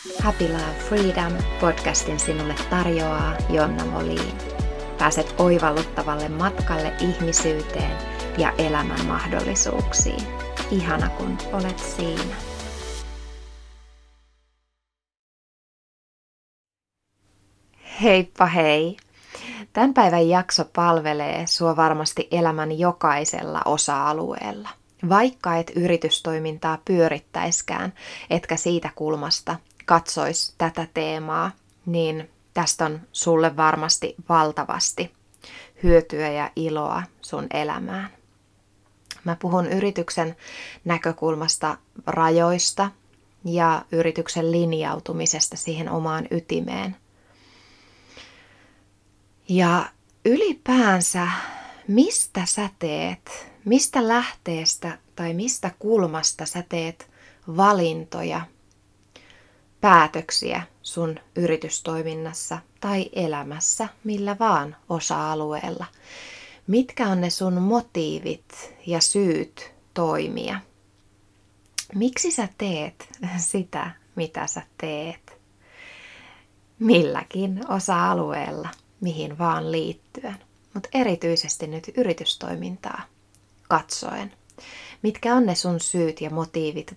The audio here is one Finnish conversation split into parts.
Happy Love Freedom podcastin sinulle tarjoaa Jonna Moliin. Pääset oivalluttavalle matkalle ihmisyyteen ja elämän mahdollisuuksiin. Ihana kun olet siinä. Heippa hei! Tämän päivän jakso palvelee sua varmasti elämän jokaisella osa-alueella. Vaikka et yritystoimintaa pyörittäiskään, etkä siitä kulmasta katsois tätä teemaa, niin tästä on sulle varmasti valtavasti hyötyä ja iloa sun elämään. Mä puhun yrityksen näkökulmasta rajoista ja yrityksen linjautumisesta siihen omaan ytimeen. Ja ylipäänsä, mistä sä teet, mistä lähteestä tai mistä kulmasta sä teet valintoja, päätöksiä sun yritystoiminnassa tai elämässä, millä vaan osa-alueella. Mitkä on ne sun motiivit ja syyt toimia? Miksi sä teet sitä, mitä sä teet? Milläkin osa-alueella, mihin vaan liittyen, mutta erityisesti nyt yritystoimintaa katsoen. Mitkä on ne sun syyt ja motiivit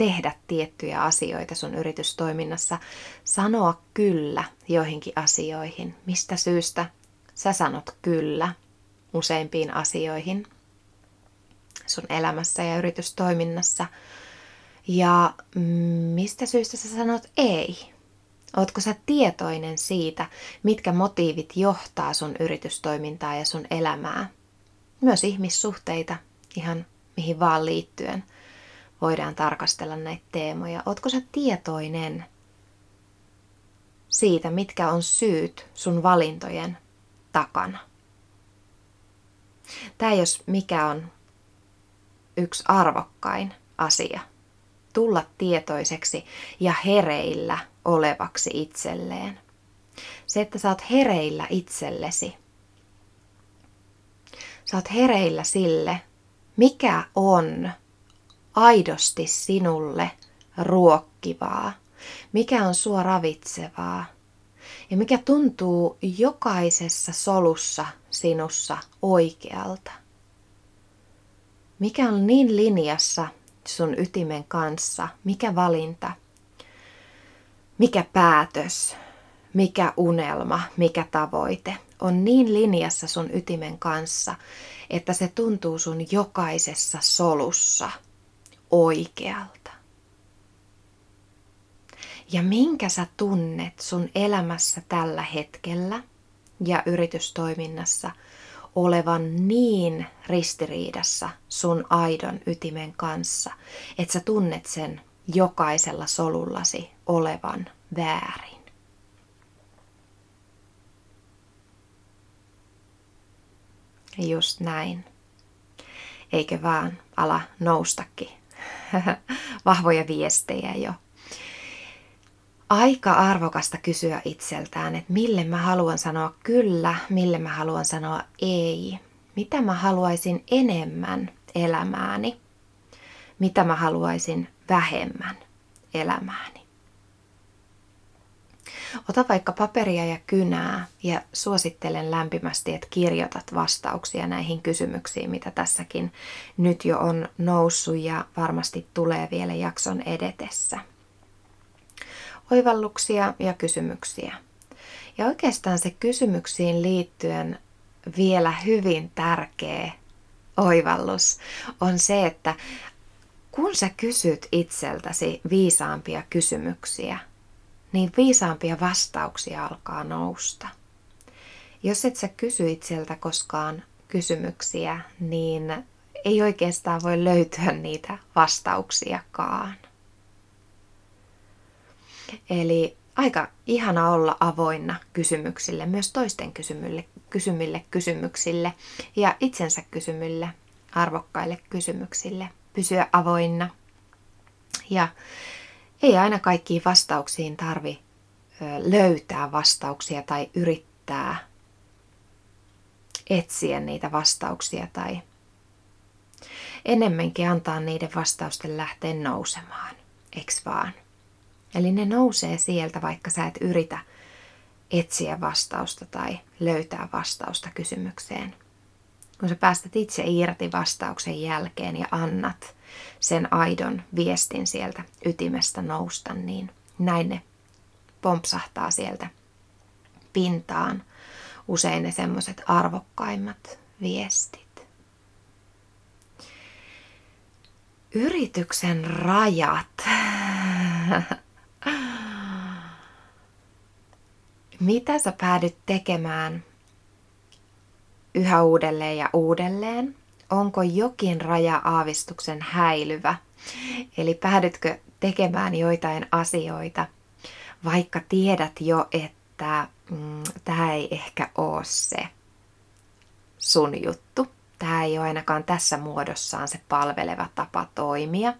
tehdä tiettyjä asioita sun yritystoiminnassa, sanoa kyllä joihinkin asioihin. Mistä syystä sä sanot kyllä useimpiin asioihin sun elämässä ja yritystoiminnassa. Ja mistä syystä sä sanot ei? Ootko sä tietoinen siitä, mitkä motiivit johtaa sun yritystoimintaa ja sun elämää? Myös ihmissuhteita, ihan mihin vaan liittyen voidaan tarkastella näitä teemoja. Ootko sä tietoinen siitä, mitkä on syyt sun valintojen takana? Tämä jos mikä on yksi arvokkain asia. Tulla tietoiseksi ja hereillä olevaksi itselleen. Se, että sä oot hereillä itsellesi. Sä oot hereillä sille, mikä on aidosti sinulle ruokkivaa, mikä on sua ravitsevaa? Ja mikä tuntuu jokaisessa solussa sinussa oikealta. Mikä on niin linjassa sun ytimen kanssa, mikä valinta, mikä päätös, mikä unelma, mikä tavoite? On niin linjassa sun ytimen kanssa, että se tuntuu sun jokaisessa solussa oikealta. Ja minkä sä tunnet sun elämässä tällä hetkellä ja yritystoiminnassa olevan niin ristiriidassa sun aidon ytimen kanssa, että sä tunnet sen jokaisella solullasi olevan väärin. Just näin. Eikö vaan ala noustakin vahvoja viestejä jo. Aika arvokasta kysyä itseltään, että mille mä haluan sanoa kyllä, mille mä haluan sanoa ei. Mitä mä haluaisin enemmän elämääni, mitä mä haluaisin vähemmän elämääni. Ota vaikka paperia ja kynää ja suosittelen lämpimästi, että kirjoitat vastauksia näihin kysymyksiin, mitä tässäkin nyt jo on noussut ja varmasti tulee vielä jakson edetessä. Oivalluksia ja kysymyksiä. Ja oikeastaan se kysymyksiin liittyen vielä hyvin tärkeä oivallus on se, että kun sä kysyt itseltäsi viisaampia kysymyksiä – niin viisaampia vastauksia alkaa nousta. Jos et sä kysy itseltä koskaan kysymyksiä, niin ei oikeastaan voi löytyä niitä vastauksiakaan. Eli aika ihana olla avoinna kysymyksille, myös toisten kysymylle, kysymille kysymyksille ja itsensä kysymylle, arvokkaille kysymyksille. Pysyä avoinna ja ei aina kaikkiin vastauksiin tarvi löytää vastauksia tai yrittää etsiä niitä vastauksia tai enemmänkin antaa niiden vastausten lähteä nousemaan, eks vaan? Eli ne nousee sieltä, vaikka sä et yritä etsiä vastausta tai löytää vastausta kysymykseen. Kun sä päästät itse irti vastauksen jälkeen ja annat sen aidon viestin sieltä ytimestä nousta, niin näin ne pompsahtaa sieltä pintaan usein ne semmoiset arvokkaimmat viestit. Yrityksen rajat. Mitä sä päädyt tekemään yhä uudelleen ja uudelleen? Onko jokin raja aavistuksen häilyvä? Eli päädytkö tekemään joitain asioita, vaikka tiedät jo, että mm, tämä ei ehkä ole se sun juttu. Tämä ei ole ainakaan tässä muodossaan se palveleva tapa toimia.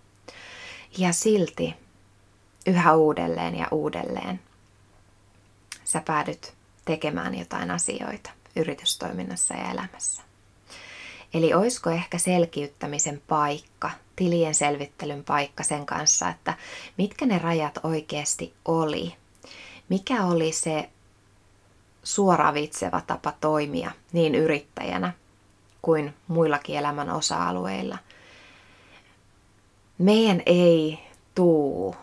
Ja silti yhä uudelleen ja uudelleen sä päädyt tekemään jotain asioita yritystoiminnassa ja elämässä. Eli olisiko ehkä selkiyttämisen paikka, tilien selvittelyn paikka sen kanssa, että mitkä ne rajat oikeasti oli. Mikä oli se suoravitseva tapa toimia niin yrittäjänä kuin muillakin elämän osa-alueilla. Meidän ei tuu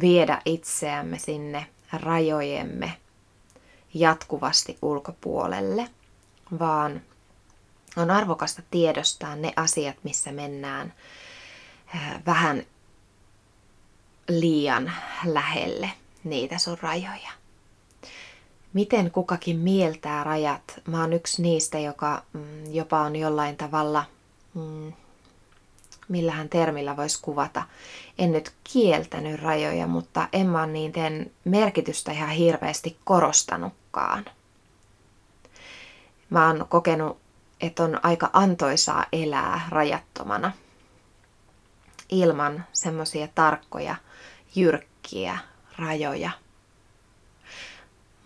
viedä itseämme sinne rajojemme jatkuvasti ulkopuolelle, vaan on arvokasta tiedostaa ne asiat, missä mennään äh, vähän liian lähelle niitä sun rajoja miten kukakin mieltää rajat. Mä oon yksi niistä, joka mm, jopa on jollain tavalla, mm, millähän termillä voisi kuvata. En nyt kieltänyt rajoja, mutta en mä niiden merkitystä ihan hirveästi korostanutkaan. Mä oon kokenut, että on aika antoisaa elää rajattomana ilman semmoisia tarkkoja, jyrkkiä rajoja –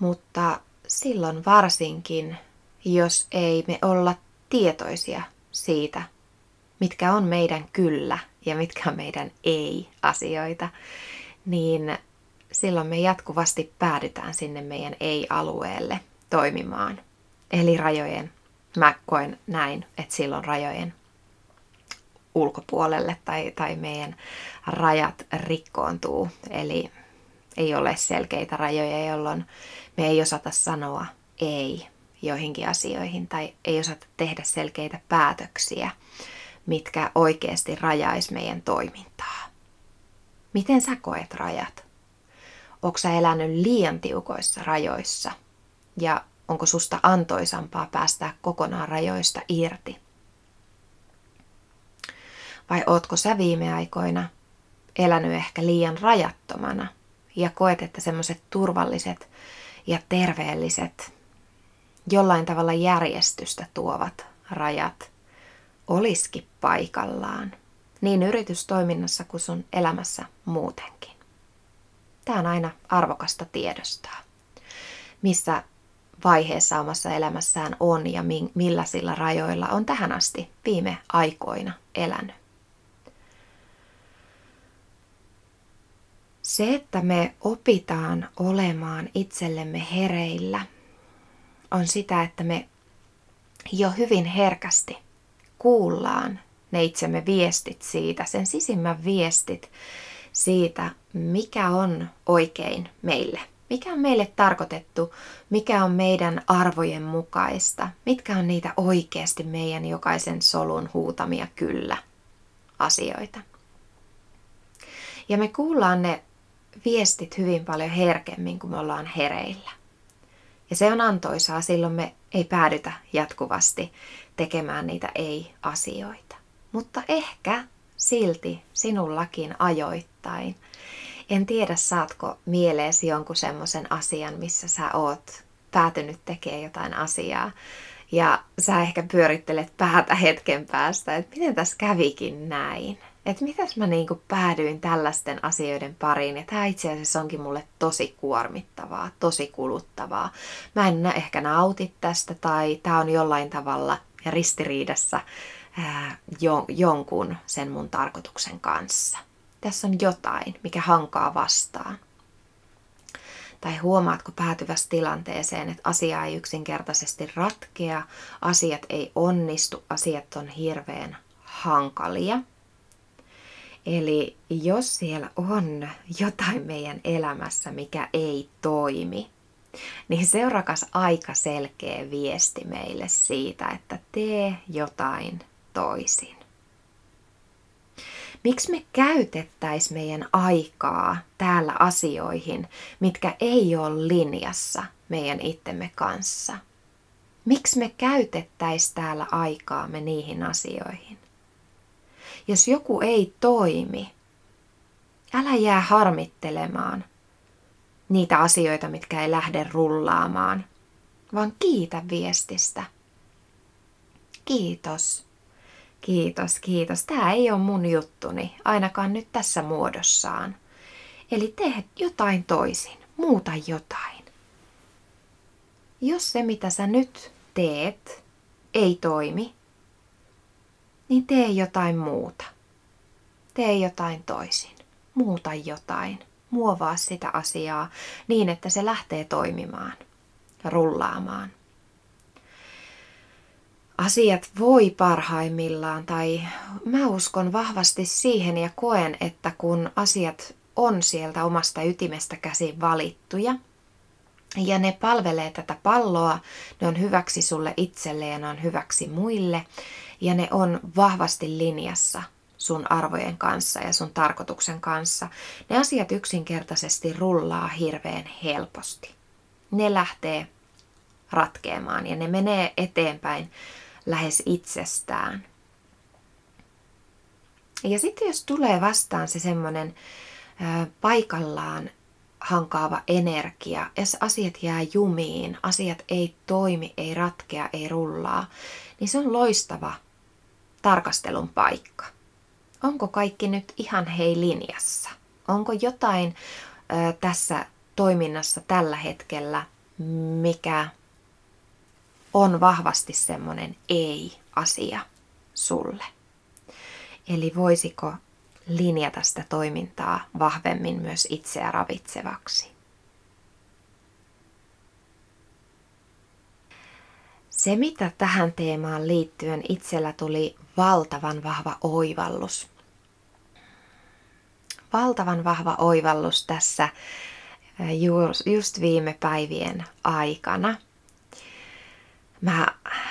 mutta silloin varsinkin, jos ei me olla tietoisia siitä, mitkä on meidän kyllä ja mitkä on meidän ei-asioita, niin silloin me jatkuvasti päädytään sinne meidän ei-alueelle toimimaan. Eli rajojen, mä koen näin, että silloin rajojen ulkopuolelle tai, tai meidän rajat rikkoontuu. Eli ei ole selkeitä rajoja, jolloin me ei osata sanoa ei joihinkin asioihin tai ei osata tehdä selkeitä päätöksiä, mitkä oikeasti rajais meidän toimintaa. Miten sä koet rajat? Onko sä elänyt liian tiukoissa rajoissa? Ja onko susta antoisampaa päästää kokonaan rajoista irti? Vai ootko sä viime aikoina elänyt ehkä liian rajattomana ja koet, että semmoiset turvalliset ja terveelliset, jollain tavalla järjestystä tuovat rajat olisikin paikallaan, niin yritystoiminnassa kuin sun elämässä muutenkin. Tämä on aina arvokasta tiedostaa, missä vaiheessa omassa elämässään on ja millä sillä rajoilla on tähän asti viime aikoina elänyt. Se, että me opitaan olemaan itsellemme hereillä, on sitä, että me jo hyvin herkästi kuullaan ne itsemme viestit siitä, sen sisimmän viestit siitä, mikä on oikein meille. Mikä on meille tarkoitettu, mikä on meidän arvojen mukaista, mitkä on niitä oikeasti meidän jokaisen solun huutamia kyllä asioita. Ja me kuullaan ne viestit hyvin paljon herkemmin, kun me ollaan hereillä. Ja se on antoisaa, silloin me ei päädytä jatkuvasti tekemään niitä ei-asioita. Mutta ehkä silti sinullakin ajoittain. En tiedä, saatko mieleesi jonkun semmoisen asian, missä sä oot päätynyt tekemään jotain asiaa. Ja sä ehkä pyörittelet päätä hetken päästä, että miten tässä kävikin näin että mitäs mä niinku päädyin tällaisten asioiden pariin. Ja tämä itse asiassa onkin mulle tosi kuormittavaa, tosi kuluttavaa. Mä en ehkä nauti tästä tai tämä on jollain tavalla ristiriidassa ää, jo, jonkun sen mun tarkoituksen kanssa. Tässä on jotain, mikä hankaa vastaan. Tai huomaatko päätyvässä tilanteeseen, että asia ei yksinkertaisesti ratkea, asiat ei onnistu, asiat on hirveän hankalia. Eli jos siellä on jotain meidän elämässä, mikä ei toimi, niin seurakas aika selkeä viesti meille siitä, että tee jotain toisin. Miksi me käytettäis meidän aikaa täällä asioihin, mitkä ei ole linjassa meidän itsemme kanssa? Miksi me käytettäis täällä aikaamme niihin asioihin? Jos joku ei toimi, älä jää harmittelemaan niitä asioita, mitkä ei lähde rullaamaan, vaan kiitä viestistä. Kiitos. Kiitos, kiitos. Tämä ei ole mun juttuni, ainakaan nyt tässä muodossaan. Eli tee jotain toisin, muuta jotain. Jos se, mitä sä nyt teet, ei toimi, niin tee jotain muuta. Tee jotain toisin. Muuta jotain. Muovaa sitä asiaa niin, että se lähtee toimimaan, rullaamaan. Asiat voi parhaimmillaan, tai mä uskon vahvasti siihen ja koen, että kun asiat on sieltä omasta ytimestä käsin valittuja, ja ne palvelee tätä palloa, ne on hyväksi sulle itselle ja ne on hyväksi muille, ja ne on vahvasti linjassa sun arvojen kanssa ja sun tarkoituksen kanssa. Ne asiat yksinkertaisesti rullaa hirveän helposti. Ne lähtee ratkeamaan ja ne menee eteenpäin lähes itsestään. Ja sitten jos tulee vastaan se semmoinen paikallaan hankaava energia, jos asiat jää jumiin, asiat ei toimi, ei ratkea, ei rullaa, niin se on loistava tarkastelun paikka. Onko kaikki nyt ihan hei linjassa? Onko jotain ö, tässä toiminnassa tällä hetkellä, mikä on vahvasti semmoinen ei-asia sulle? Eli voisiko linjata sitä toimintaa vahvemmin myös itseä ravitsevaksi? Se, mitä tähän teemaan liittyen itsellä tuli valtavan vahva oivallus. Valtavan vahva oivallus tässä just viime päivien aikana. Mä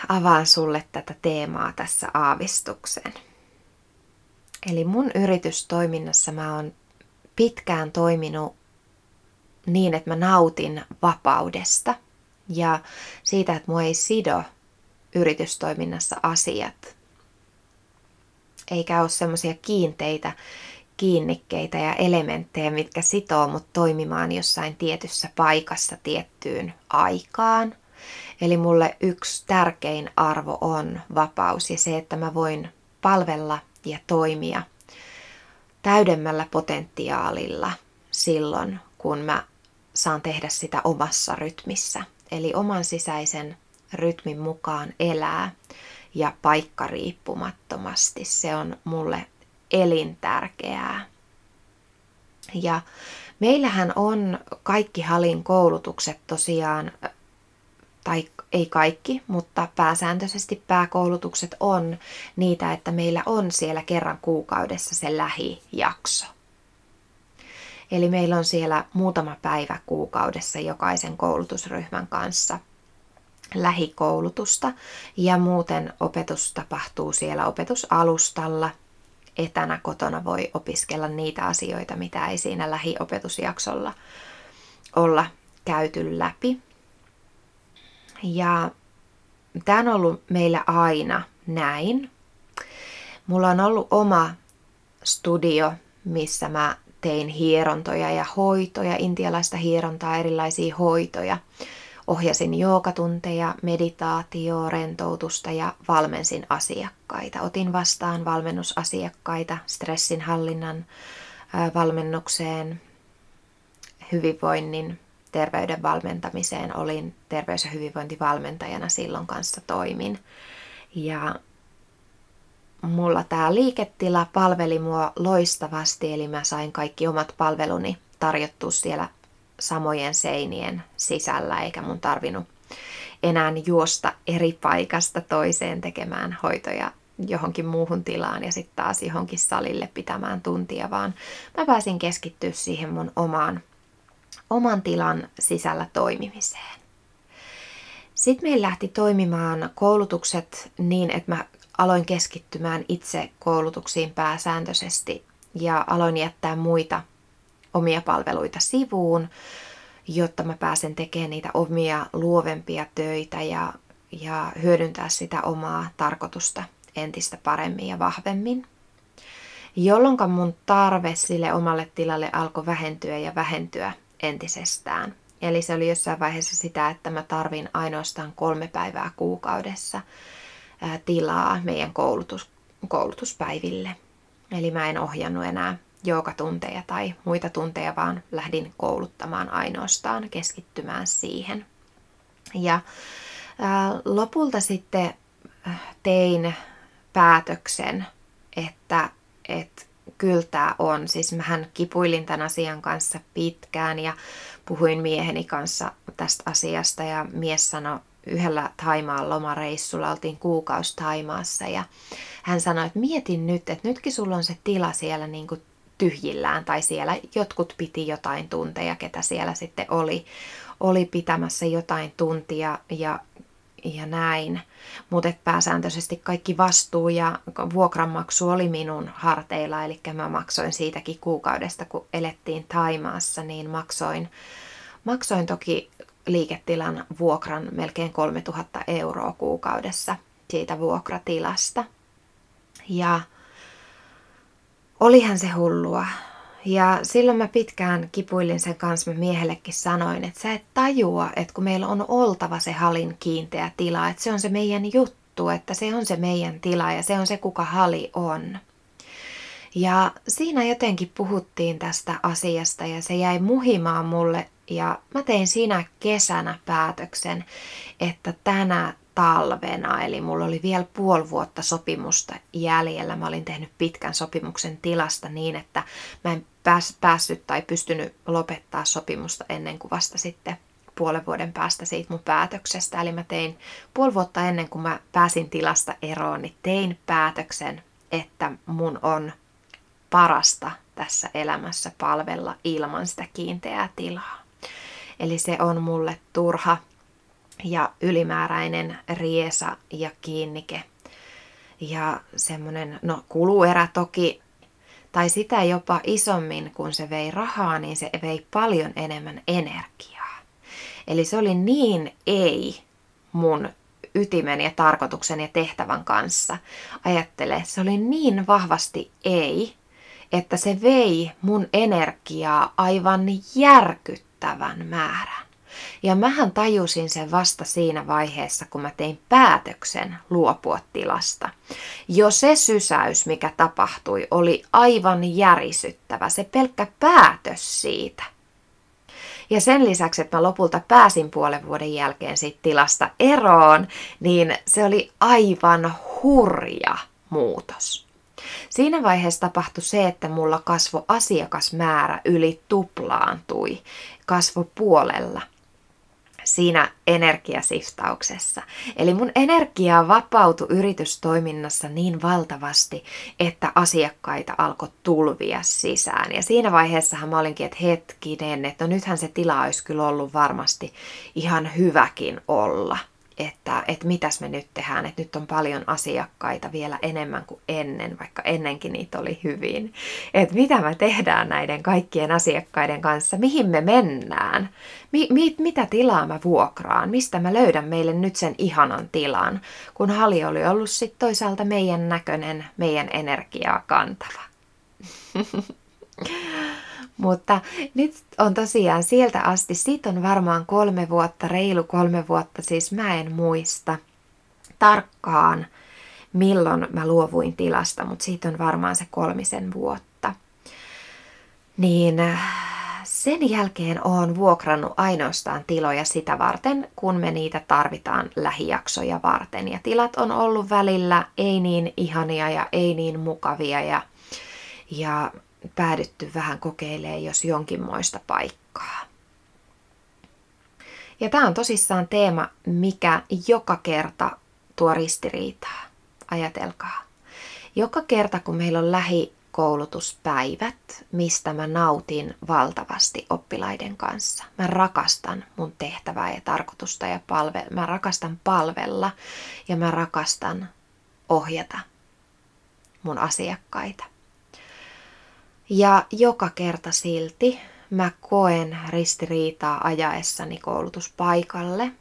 avaan sulle tätä teemaa tässä aavistuksen. Eli mun yritystoiminnassa mä oon pitkään toiminut niin, että mä nautin vapaudesta – ja siitä, että mua ei sido yritystoiminnassa asiat. Eikä ole semmoisia kiinteitä kiinnikkeitä ja elementtejä, mitkä sitoo mut toimimaan jossain tietyssä paikassa tiettyyn aikaan. Eli mulle yksi tärkein arvo on vapaus ja se, että mä voin palvella ja toimia täydemmällä potentiaalilla silloin, kun mä saan tehdä sitä omassa rytmissä eli oman sisäisen rytmin mukaan elää ja paikkariippumattomasti. Se on mulle elintärkeää. Ja meillähän on kaikki Halin koulutukset tosiaan, tai ei kaikki, mutta pääsääntöisesti pääkoulutukset on niitä, että meillä on siellä kerran kuukaudessa se lähijakso. Eli meillä on siellä muutama päivä kuukaudessa jokaisen koulutusryhmän kanssa lähikoulutusta ja muuten opetus tapahtuu siellä opetusalustalla. Etänä kotona voi opiskella niitä asioita, mitä ei siinä lähiopetusjaksolla olla käyty läpi. Ja tämä on ollut meillä aina näin. Mulla on ollut oma studio, missä mä tein hierontoja ja hoitoja, intialaista hierontaa, erilaisia hoitoja. Ohjasin joogatunteja, meditaatio, rentoutusta ja valmensin asiakkaita. Otin vastaan valmennusasiakkaita stressinhallinnan valmennukseen, hyvinvoinnin, terveyden valmentamiseen. Olin terveys- ja hyvinvointivalmentajana silloin kanssa toimin. Ja mulla tämä liiketila palveli mua loistavasti, eli mä sain kaikki omat palveluni tarjottua siellä samojen seinien sisällä, eikä mun tarvinnut enää juosta eri paikasta toiseen tekemään hoitoja johonkin muuhun tilaan ja sitten taas johonkin salille pitämään tuntia, vaan mä pääsin keskittyä siihen mun omaan, oman tilan sisällä toimimiseen. Sitten meillä lähti toimimaan koulutukset niin, että mä aloin keskittymään itse koulutuksiin pääsääntöisesti ja aloin jättää muita omia palveluita sivuun, jotta mä pääsen tekemään niitä omia luovempia töitä ja, ja hyödyntää sitä omaa tarkoitusta entistä paremmin ja vahvemmin. Jolloin mun tarve sille omalle tilalle alkoi vähentyä ja vähentyä entisestään. Eli se oli jossain vaiheessa sitä, että mä tarvin ainoastaan kolme päivää kuukaudessa tilaa meidän koulutus, koulutuspäiville. Eli mä en ohjannut enää joogatunteja tai muita tunteja, vaan lähdin kouluttamaan ainoastaan, keskittymään siihen. Ja lopulta sitten tein päätöksen, että, että kyllä tämä on. Siis mähän kipuilin tämän asian kanssa pitkään ja puhuin mieheni kanssa tästä asiasta ja mies sanoi yhdellä Taimaan lomareissulla, oltiin kuukausi Taimaassa ja hän sanoi, että mietin nyt, että nytkin sulla on se tila siellä niin kuin tyhjillään tai siellä jotkut piti jotain tunteja, ketä siellä sitten oli, oli pitämässä jotain tuntia ja, ja näin. Mutta pääsääntöisesti kaikki vastuu ja vuokranmaksu oli minun harteilla, eli mä maksoin siitäkin kuukaudesta, kun elettiin Taimaassa, niin maksoin, maksoin toki liiketilan vuokran melkein 3000 euroa kuukaudessa siitä vuokratilasta. Ja olihan se hullua. Ja silloin mä pitkään kipuilin sen kanssa, mä miehellekin sanoin, että sä et tajua, että kun meillä on oltava se halin kiinteä tila, että se on se meidän juttu, että se on se meidän tila ja se on se, kuka hali on. Ja siinä jotenkin puhuttiin tästä asiasta ja se jäi muhimaan mulle ja mä tein siinä kesänä päätöksen, että tänä talvena, eli mulla oli vielä puoli vuotta sopimusta jäljellä. Mä olin tehnyt pitkän sopimuksen tilasta niin, että mä en pääs, päässyt tai pystynyt lopettaa sopimusta ennen kuin vasta sitten puolen vuoden päästä siitä mun päätöksestä. Eli mä tein puoli vuotta ennen kuin mä pääsin tilasta eroon, niin tein päätöksen, että mun on parasta tässä elämässä palvella ilman sitä kiinteää tilaa. Eli se on mulle turha ja ylimääräinen riesa ja kiinnike. Ja semmoinen, no kuluerä toki, tai sitä jopa isommin, kun se vei rahaa, niin se vei paljon enemmän energiaa. Eli se oli niin ei mun ytimen ja tarkoituksen ja tehtävän kanssa. Ajattele, se oli niin vahvasti ei, että se vei mun energiaa aivan järkyttävän määrän. Ja mähän tajusin sen vasta siinä vaiheessa, kun mä tein päätöksen luopua tilasta. Jo se sysäys, mikä tapahtui, oli aivan järisyttävä. Se pelkkä päätös siitä. Ja sen lisäksi, että mä lopulta pääsin puolen vuoden jälkeen siitä tilasta eroon, niin se oli aivan hurja muutos. Siinä vaiheessa tapahtui se, että mulla kasvo asiakasmäärä yli tuplaantui, kasvo puolella siinä energiasiftauksessa. Eli mun energia vapautui yritystoiminnassa niin valtavasti, että asiakkaita alkoi tulvia sisään. Ja siinä vaiheessahan mä olinkin, että hetkinen, että no nythän se tila olisi kyllä ollut varmasti ihan hyväkin olla että, että mitäs me nyt tehdään, että nyt on paljon asiakkaita vielä enemmän kuin ennen, vaikka ennenkin niitä oli hyvin. Että mitä me tehdään näiden kaikkien asiakkaiden kanssa, mihin me mennään, mi, mi, mitä tilaa mä vuokraan, mistä mä löydän meille nyt sen ihanan tilan, kun hali oli ollut sitten toisaalta meidän näköinen, meidän energiaa kantava. Mutta nyt on tosiaan sieltä asti, siitä on varmaan kolme vuotta, reilu kolme vuotta, siis mä en muista tarkkaan milloin mä luovuin tilasta, mutta siitä on varmaan se kolmisen vuotta. Niin Sen jälkeen olen vuokrannut ainoastaan tiloja sitä varten, kun me niitä tarvitaan lähijaksoja varten. Ja tilat on ollut välillä ei niin ihania ja ei niin mukavia ja, ja päädytty vähän kokeilemaan jos jonkinmoista paikkaa. Ja tämä on tosissaan teema, mikä joka kerta tuo ristiriitaa. Ajatelkaa. Joka kerta, kun meillä on lähikoulutuspäivät, mistä mä nautin valtavasti oppilaiden kanssa. Mä rakastan mun tehtävää ja tarkoitusta ja palve- mä rakastan palvella ja mä rakastan ohjata mun asiakkaita. Ja joka kerta silti mä koen ristiriitaa ajaessani koulutuspaikalle,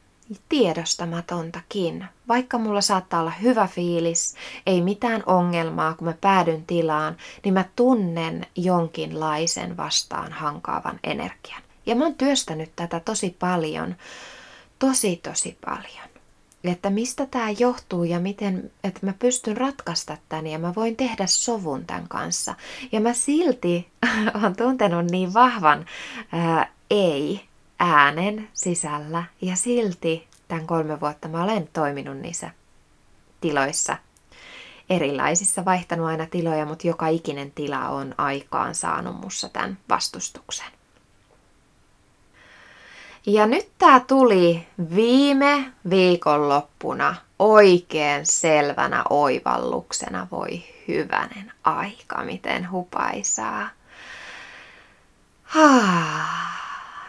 tiedostamatontakin. Vaikka mulla saattaa olla hyvä fiilis, ei mitään ongelmaa, kun mä päädyn tilaan, niin mä tunnen jonkinlaisen vastaan hankaavan energian. Ja mä oon työstänyt tätä tosi paljon, tosi tosi paljon että mistä tämä johtuu ja miten, että mä pystyn ratkaista tämän ja mä voin tehdä sovun tämän kanssa. Ja mä silti olen tuntenut niin vahvan ää, ei-äänen sisällä ja silti tämän kolme vuotta mä olen toiminut niissä tiloissa erilaisissa, vaihtanut aina tiloja, mutta joka ikinen tila on aikaan saanut mussa tämän vastustuksen. Ja nyt tämä tuli viime viikonloppuna oikein selvänä oivalluksena. Voi hyvänen aika, miten hupaisaa.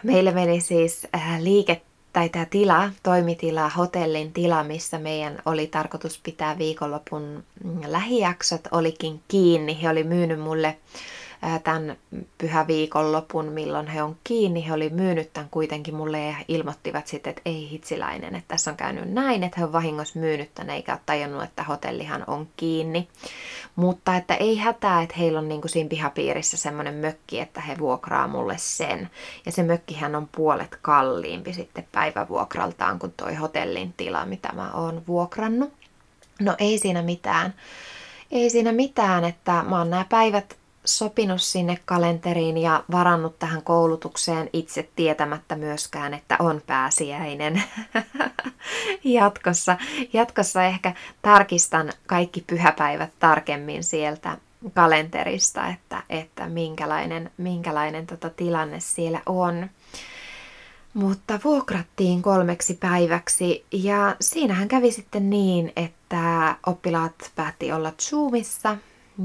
Meille meni siis äh, liike tai tämä tila, toimitila, hotellin tila, missä meidän oli tarkoitus pitää viikonlopun lähijaksot, olikin kiinni. He oli myynyt mulle tämän pyhäviikonlopun, milloin he on kiinni. He oli myynyt tämän kuitenkin mulle ja ilmoittivat sitten, että ei hitsiläinen, että tässä on käynyt näin, että he on vahingossa myynyt tämän eikä ole tajunnut, että hotellihan on kiinni. Mutta että ei hätää, että heillä on niin kuin siinä pihapiirissä semmoinen mökki, että he vuokraa mulle sen. Ja se mökkihän on puolet kalliimpi sitten päivävuokraltaan kuin toi hotellin tila, mitä mä oon vuokrannut. No ei siinä mitään. Ei siinä mitään, että mä oon nämä päivät sopinut sinne kalenteriin ja varannut tähän koulutukseen itse tietämättä myöskään, että on pääsiäinen. jatkossa, jatkossa ehkä tarkistan kaikki pyhäpäivät tarkemmin sieltä kalenterista, että, että minkälainen, minkälainen tota tilanne siellä on. Mutta vuokrattiin kolmeksi päiväksi ja siinähän kävi sitten niin, että oppilaat päätti olla Zoomissa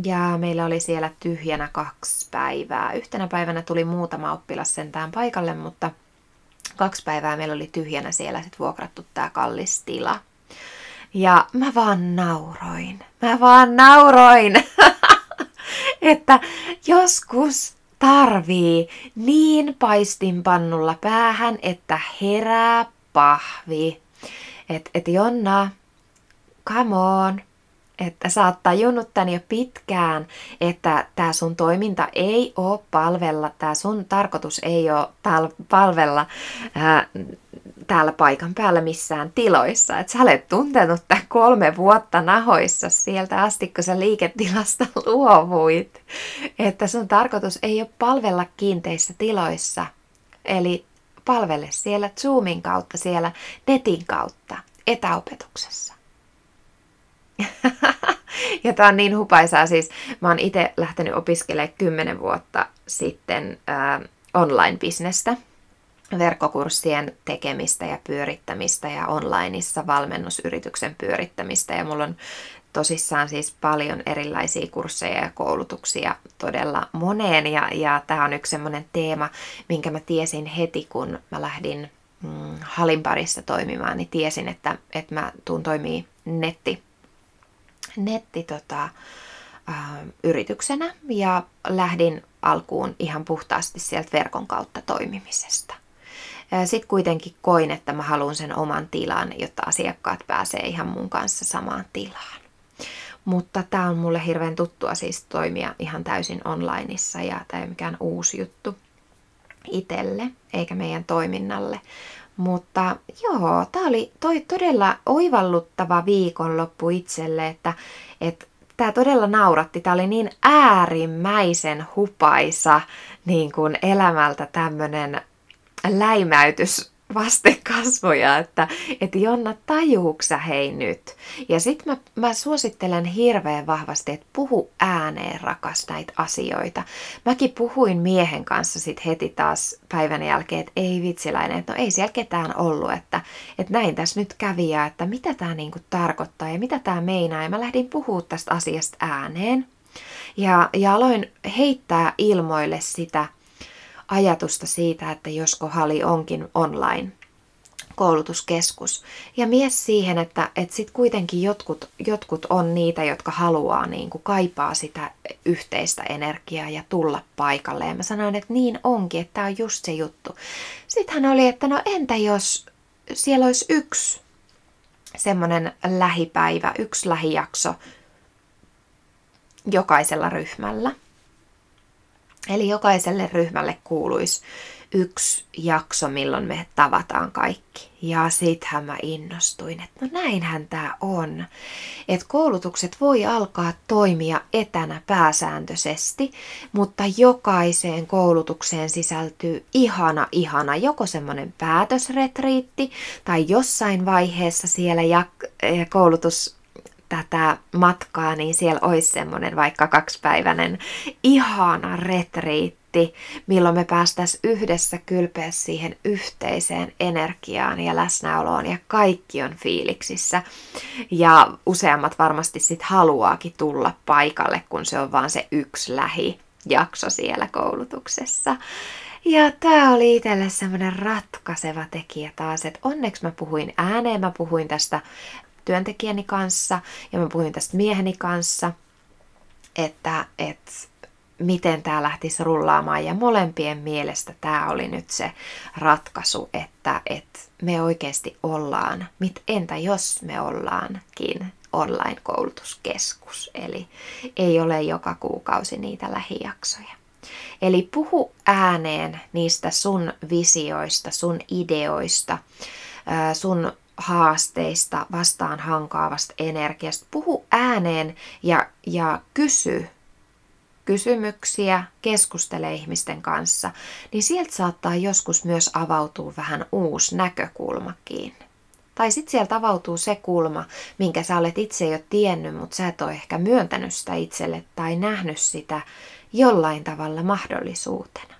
ja meillä oli siellä tyhjänä kaksi päivää. Yhtenä päivänä tuli muutama oppilas sentään paikalle, mutta kaksi päivää meillä oli tyhjänä siellä sit vuokrattu tämä kallis tila. Ja mä vaan nauroin. Mä vaan nauroin. että joskus tarvii niin paistinpannulla päähän, että herää pahvi. Että et Jonna, come on, että sä oot tajunnut tän jo pitkään, että tämä sun toiminta ei ole palvella, tämä sun tarkoitus ei ole tal- palvella ää, täällä paikan päällä missään tiloissa. Että sä olet tuntenut tämän kolme vuotta nahoissa sieltä asti, kun sä liiketilasta luovuit. Että sun tarkoitus ei ole palvella kiinteissä tiloissa. Eli palvele siellä Zoomin kautta, siellä netin kautta, etäopetuksessa. ja tämä on niin hupaisaa. Siis mä oon itse lähtenyt opiskelemaan kymmenen vuotta sitten äh, online-bisnestä, verkkokurssien tekemistä ja pyörittämistä ja onlineissa valmennusyrityksen pyörittämistä. Ja mulla on tosissaan siis paljon erilaisia kursseja ja koulutuksia todella moneen. Ja, ja tämä on yksi semmoinen teema, minkä mä tiesin heti, kun mä lähdin mm, Halin parissa toimimaan, niin tiesin, että, että mä tuun toimii netti netti tota, ä, yrityksenä ja lähdin alkuun ihan puhtaasti sieltä verkon kautta toimimisesta. Sitten kuitenkin koin, että mä haluan sen oman tilan, jotta asiakkaat pääsee ihan mun kanssa samaan tilaan. Mutta tämä on mulle hirveän tuttua siis toimia ihan täysin onlineissa ja tämä ei ole mikään uusi juttu itselle eikä meidän toiminnalle. Mutta joo, tämä oli toi todella oivalluttava viikonloppu itselle, että, että tämä todella nauratti. Tämä oli niin äärimmäisen hupaisa niin kuin elämältä tämmöinen läimäytys vasten kasvoja, että, että Jonna, tajuuksä hei nyt? Ja sit mä, mä suosittelen hirveän vahvasti, että puhu ääneen rakas näitä asioita. Mäkin puhuin miehen kanssa sit heti taas päivän jälkeen, että ei vitsiläinen, että no ei siellä ketään ollut, että, että näin tässä nyt kävi ja että mitä tämä niinku tarkoittaa ja mitä tämä meinaa. Ja mä lähdin puhua tästä asiasta ääneen ja, ja aloin heittää ilmoille sitä, ajatusta siitä, että josko Hali onkin online koulutuskeskus. Ja mies siihen, että, että sitten kuitenkin jotkut, jotkut on niitä, jotka haluaa, niin kuin kaipaa sitä yhteistä energiaa ja tulla paikalle. Ja mä sanoin, että niin onkin, että tämä on just se juttu. Sitten hän oli, että no entä jos siellä olisi yksi semmoinen lähipäivä, yksi lähijakso jokaisella ryhmällä. Eli jokaiselle ryhmälle kuuluisi yksi jakso, milloin me tavataan kaikki. Ja sittenhän mä innostuin, että no näinhän tämä on. Että koulutukset voi alkaa toimia etänä pääsääntöisesti, mutta jokaiseen koulutukseen sisältyy ihana, ihana joko semmoinen päätösretriitti tai jossain vaiheessa siellä jak- koulutus tätä matkaa, niin siellä olisi semmoinen vaikka kaksipäiväinen ihana retriitti, milloin me päästäisiin yhdessä kylpeä siihen yhteiseen energiaan ja läsnäoloon ja kaikki on fiiliksissä. Ja useammat varmasti sitten haluaakin tulla paikalle, kun se on vaan se yksi lähijakso siellä koulutuksessa. Ja tämä oli itselle semmoinen ratkaiseva tekijä taas, että onneksi mä puhuin ääneen, mä puhuin tästä työntekijäni kanssa ja mä puhuin tästä mieheni kanssa, että, että miten tämä lähtisi rullaamaan ja molempien mielestä tämä oli nyt se ratkaisu, että, että me oikeasti ollaan, mit, entä jos me ollaankin online-koulutuskeskus, eli ei ole joka kuukausi niitä lähijaksoja. Eli puhu ääneen niistä sun visioista, sun ideoista, sun haasteista, vastaan hankaavasta energiasta. Puhu ääneen ja, ja kysy kysymyksiä, keskustele ihmisten kanssa, niin sieltä saattaa joskus myös avautua vähän uusi näkökulmakin. Tai sitten sieltä avautuu se kulma, minkä sä olet itse jo tiennyt, mutta sä et ole ehkä myöntänyt sitä itselle tai nähnyt sitä jollain tavalla mahdollisuutena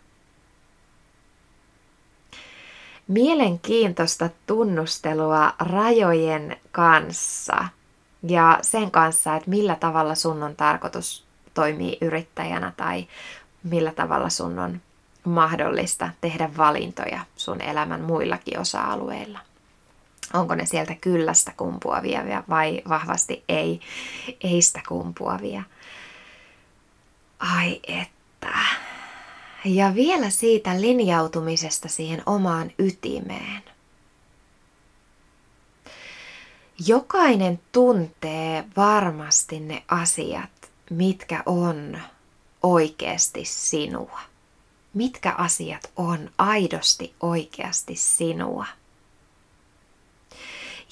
mielenkiintoista tunnustelua rajojen kanssa ja sen kanssa, että millä tavalla sun on tarkoitus toimia yrittäjänä tai millä tavalla sun on mahdollista tehdä valintoja sun elämän muillakin osa-alueilla. Onko ne sieltä kyllästä kumpuavia vai vahvasti ei, ei sitä kumpuavia. Ai että. Ja vielä siitä linjautumisesta siihen omaan ytimeen. Jokainen tuntee varmasti ne asiat, mitkä on oikeasti sinua. Mitkä asiat on aidosti oikeasti sinua.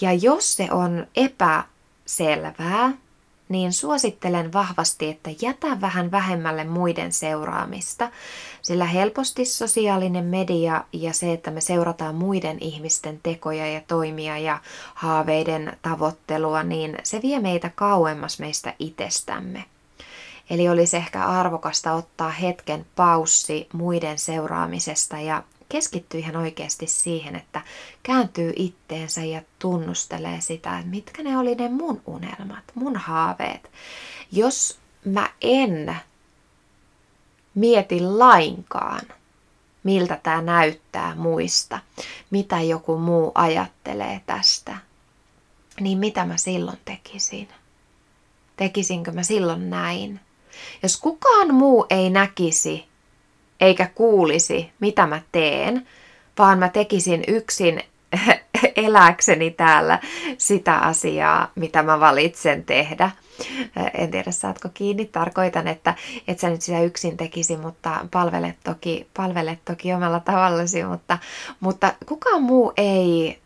Ja jos se on epäselvää, niin suosittelen vahvasti, että jätä vähän vähemmälle muiden seuraamista, sillä helposti sosiaalinen media ja se, että me seurataan muiden ihmisten tekoja ja toimia ja haaveiden tavoittelua, niin se vie meitä kauemmas meistä itsestämme. Eli olisi ehkä arvokasta ottaa hetken paussi muiden seuraamisesta ja keskittyy ihan oikeasti siihen, että kääntyy itteensä ja tunnustelee sitä, että mitkä ne oli ne mun unelmat, mun haaveet. Jos mä en mieti lainkaan, miltä tämä näyttää muista, mitä joku muu ajattelee tästä, niin mitä mä silloin tekisin? Tekisinkö mä silloin näin? Jos kukaan muu ei näkisi eikä kuulisi, mitä mä teen, vaan mä tekisin yksin eläkseni täällä sitä asiaa, mitä mä valitsen tehdä. En tiedä, saatko kiinni. Tarkoitan, että et sä nyt sitä yksin tekisi, mutta palvelet toki, palvelet toki omalla tavallasi, mutta, mutta kukaan muu ei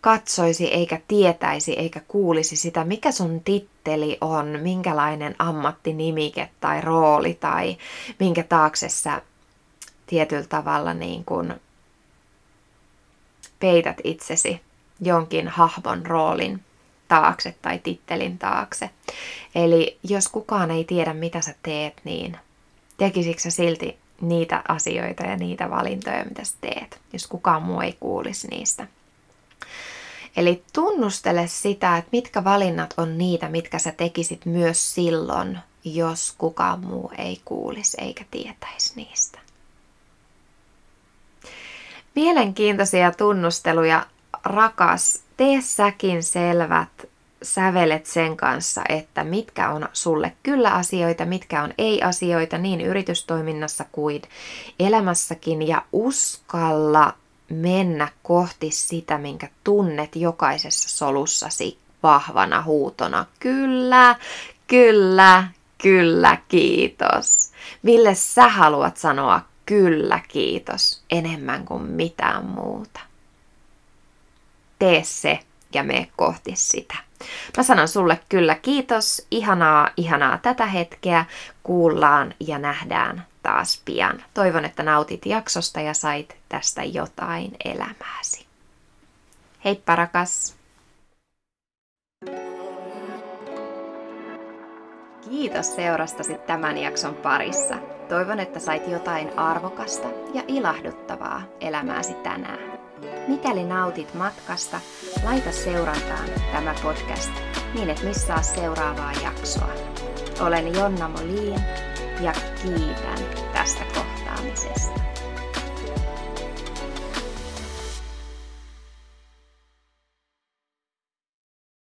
katsoisi eikä tietäisi eikä kuulisi sitä, mikä sun titteli on, minkälainen ammattinimike tai rooli tai minkä taakse sä tietyllä tavalla niin kuin peität itsesi jonkin hahmon roolin taakse tai tittelin taakse. Eli jos kukaan ei tiedä, mitä sä teet, niin tekisikö sä silti niitä asioita ja niitä valintoja, mitä sä teet, jos kukaan muu ei kuulisi niistä. Eli tunnustele sitä, että mitkä valinnat on niitä, mitkä sä tekisit myös silloin, jos kukaan muu ei kuulisi eikä tietäisi niistä. Mielenkiintoisia tunnusteluja, rakas. Tee säkin selvät sävelet sen kanssa, että mitkä on sulle kyllä asioita, mitkä on ei asioita niin yritystoiminnassa kuin elämässäkin ja uskalla mennä kohti sitä, minkä tunnet jokaisessa solussasi vahvana huutona. Kyllä, kyllä, kyllä, kiitos. Mille sä haluat sanoa kyllä, kiitos enemmän kuin mitään muuta? Tee se ja mene kohti sitä. Mä sanon sulle kyllä kiitos, ihanaa, ihanaa tätä hetkeä, kuullaan ja nähdään taas pian. Toivon, että nautit jaksosta ja sait tästä jotain elämääsi. Heippa rakas! Kiitos seurastasi tämän jakson parissa. Toivon, että sait jotain arvokasta ja ilahduttavaa elämääsi tänään. Mikäli nautit matkasta, laita seurantaan tämä podcast niin et missaa seuraavaa jaksoa. Olen Jonna Molin ja kiitän tästä kohtaamisesta.